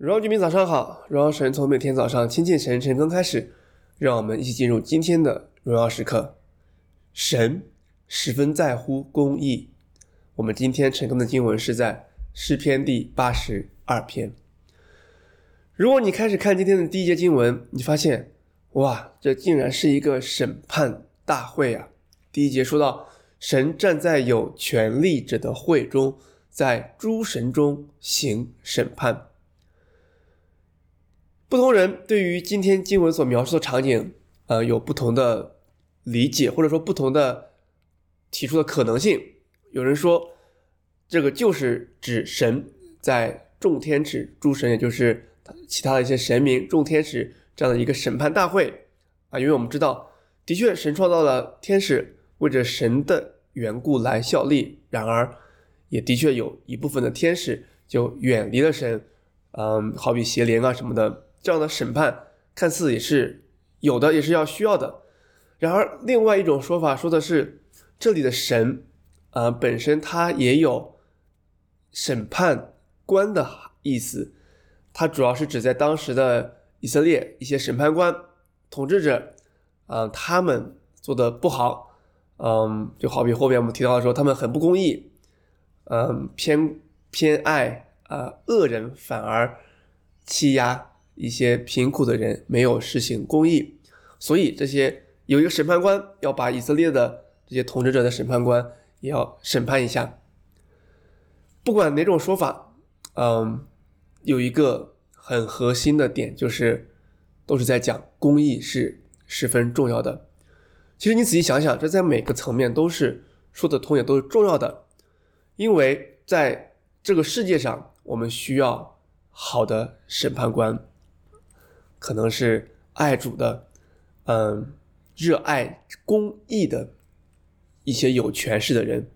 荣耀居民早上好，荣耀神从每天早上亲近神晨更开始，让我们一起进入今天的荣耀时刻。神十分在乎公义。我们今天晨更的经文是在诗篇第八十二篇。如果你开始看今天的第一节经文，你发现哇，这竟然是一个审判大会啊！第一节说到，神站在有权力者的会中，在诸神中行审判。不同人对于今天经文所描述的场景，呃，有不同的理解，或者说不同的提出的可能性。有人说，这个就是指神在众天使、诸神，也就是其他的一些神明、众天使这样的一个审判大会啊。因为我们知道，的确神创造了天使，为着神的缘故来效力。然而，也的确有一部分的天使就远离了神，嗯，好比邪灵啊什么的。这样的审判看似也是有的，也是要需要的。然而，另外一种说法说的是，这里的神，啊、呃，本身它也有审判官的意思。它主要是指在当时的以色列一些审判官、统治者，啊、他们做的不好，嗯，就好比后面我们提到的说，他们很不公义，嗯，偏偏爱啊、恶人，反而欺压。一些贫苦的人没有实行公义，所以这些有一个审判官要把以色列的这些统治者的审判官也要审判一下。不管哪种说法，嗯，有一个很核心的点，就是都是在讲公义是十分重要的。其实你仔细想想，这在每个层面都是说得通，也都是重要的，因为在这个世界上，我们需要好的审判官。可能是爱主的，嗯，热爱公益的一些有权势的人。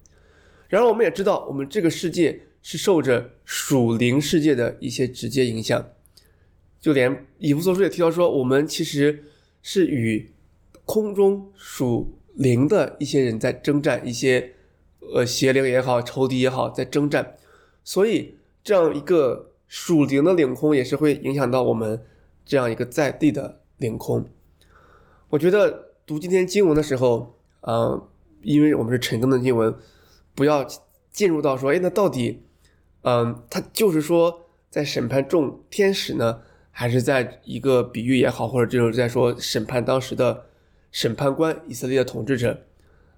然而，我们也知道，我们这个世界是受着属灵世界的一些直接影响。就连以弗所书也提到说，我们其实是与空中属灵的一些人在征战，一些呃邪灵也好，仇敌也好，在征战。所以，这样一个属灵的领空也是会影响到我们。这样一个在地的领空，我觉得读今天经文的时候，嗯、因为我们是晨更的经文，不要进入到说，哎，那到底，嗯、他就是说在审判众天使呢，还是在一个比喻也好，或者就是在说审判当时的审判官以色列的统治者，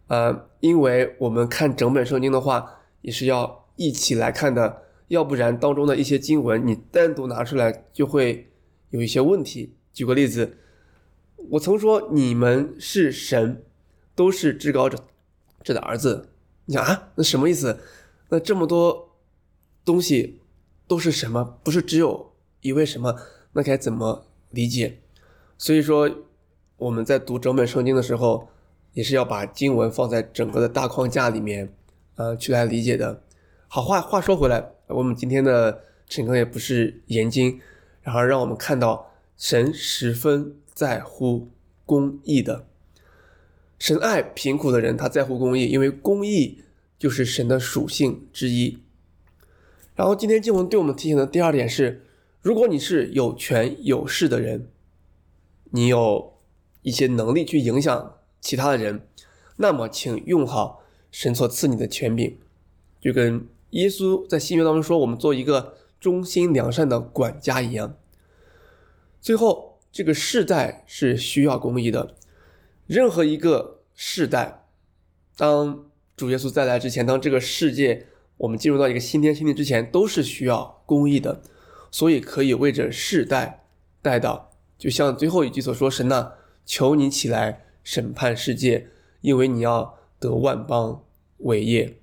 呃，因为我们看整本圣经的话，也是要一起来看的，要不然当中的一些经文你单独拿出来就会。有一些问题。举个例子，我曾说你们是神，都是至高者者的儿子。你想啊，那什么意思？那这么多东西都是什么？不是只有一位什么？那该怎么理解？所以说我们在读整本圣经的时候，也是要把经文放在整个的大框架里面，呃，去来理解的。好，话话说回来，我们今天的晨更也不是研经。然后让我们看到神十分在乎公义的，神爱贫苦的人，他在乎公义，因为公义就是神的属性之一。然后今天经文对我们提醒的第二点是：如果你是有权有势的人，你有一些能力去影响其他的人，那么请用好神所赐你的权柄，就跟耶稣在新约当中说：“我们做一个。”忠心良善的管家一样。最后，这个世代是需要公义的。任何一个世代，当主耶稣再来之前，当这个世界我们进入到一个新天新地之前，都是需要公义的。所以可以为着世代代祷，就像最后一句所说：“神呐，求你起来审判世界，因为你要得万邦伟业。”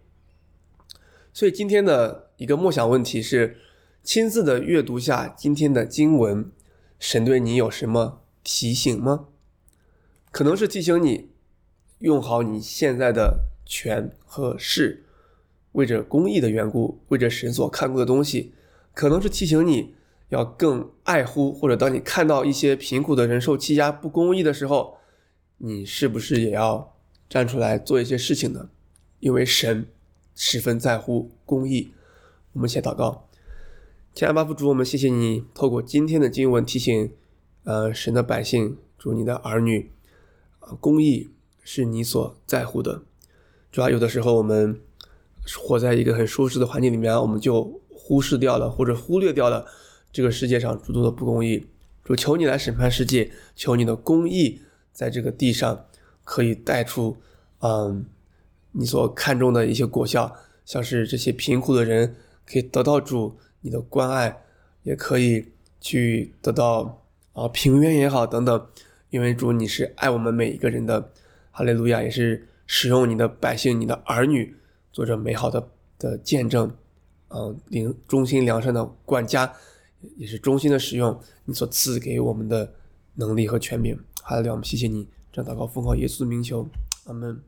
所以今天的一个默想问题是。亲自的阅读下今天的经文，神对你有什么提醒吗？可能是提醒你用好你现在的权和势，为着公义的缘故，为着神所看顾的东西；可能是提醒你要更爱护，或者当你看到一些贫苦的人受欺压、不公义的时候，你是不是也要站出来做一些事情呢？因为神十分在乎公义。我们先祷告。天阿爸父主，我们谢谢你透过今天的经文提醒，呃，神的百姓，主你的儿女，啊，公义是你所在乎的。主要有的时候我们活在一个很舒适的环境里面，我们就忽视掉了或者忽略掉了这个世界上诸多的不公义。主求你来审判世界，求你的公义在这个地上可以带出，嗯，你所看重的一些果效，像是这些贫苦的人可以得到主你的关爱，也可以去得到啊平原也好等等，因为主你是爱我们每一个人的，哈利路亚，也是使用你的百姓、你的儿女做着美好的的见证，嗯，领忠心良善的管家。也是衷心的使用你所赐给我们的能力和权柄，哈利路亚，我们谢谢你，这样祷告奉靠耶稣的名求，阿门。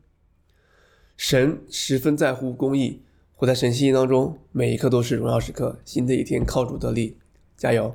神十分在乎公义，活在神心意当中，每一刻都是荣耀时刻。新的一天靠主得力，加油。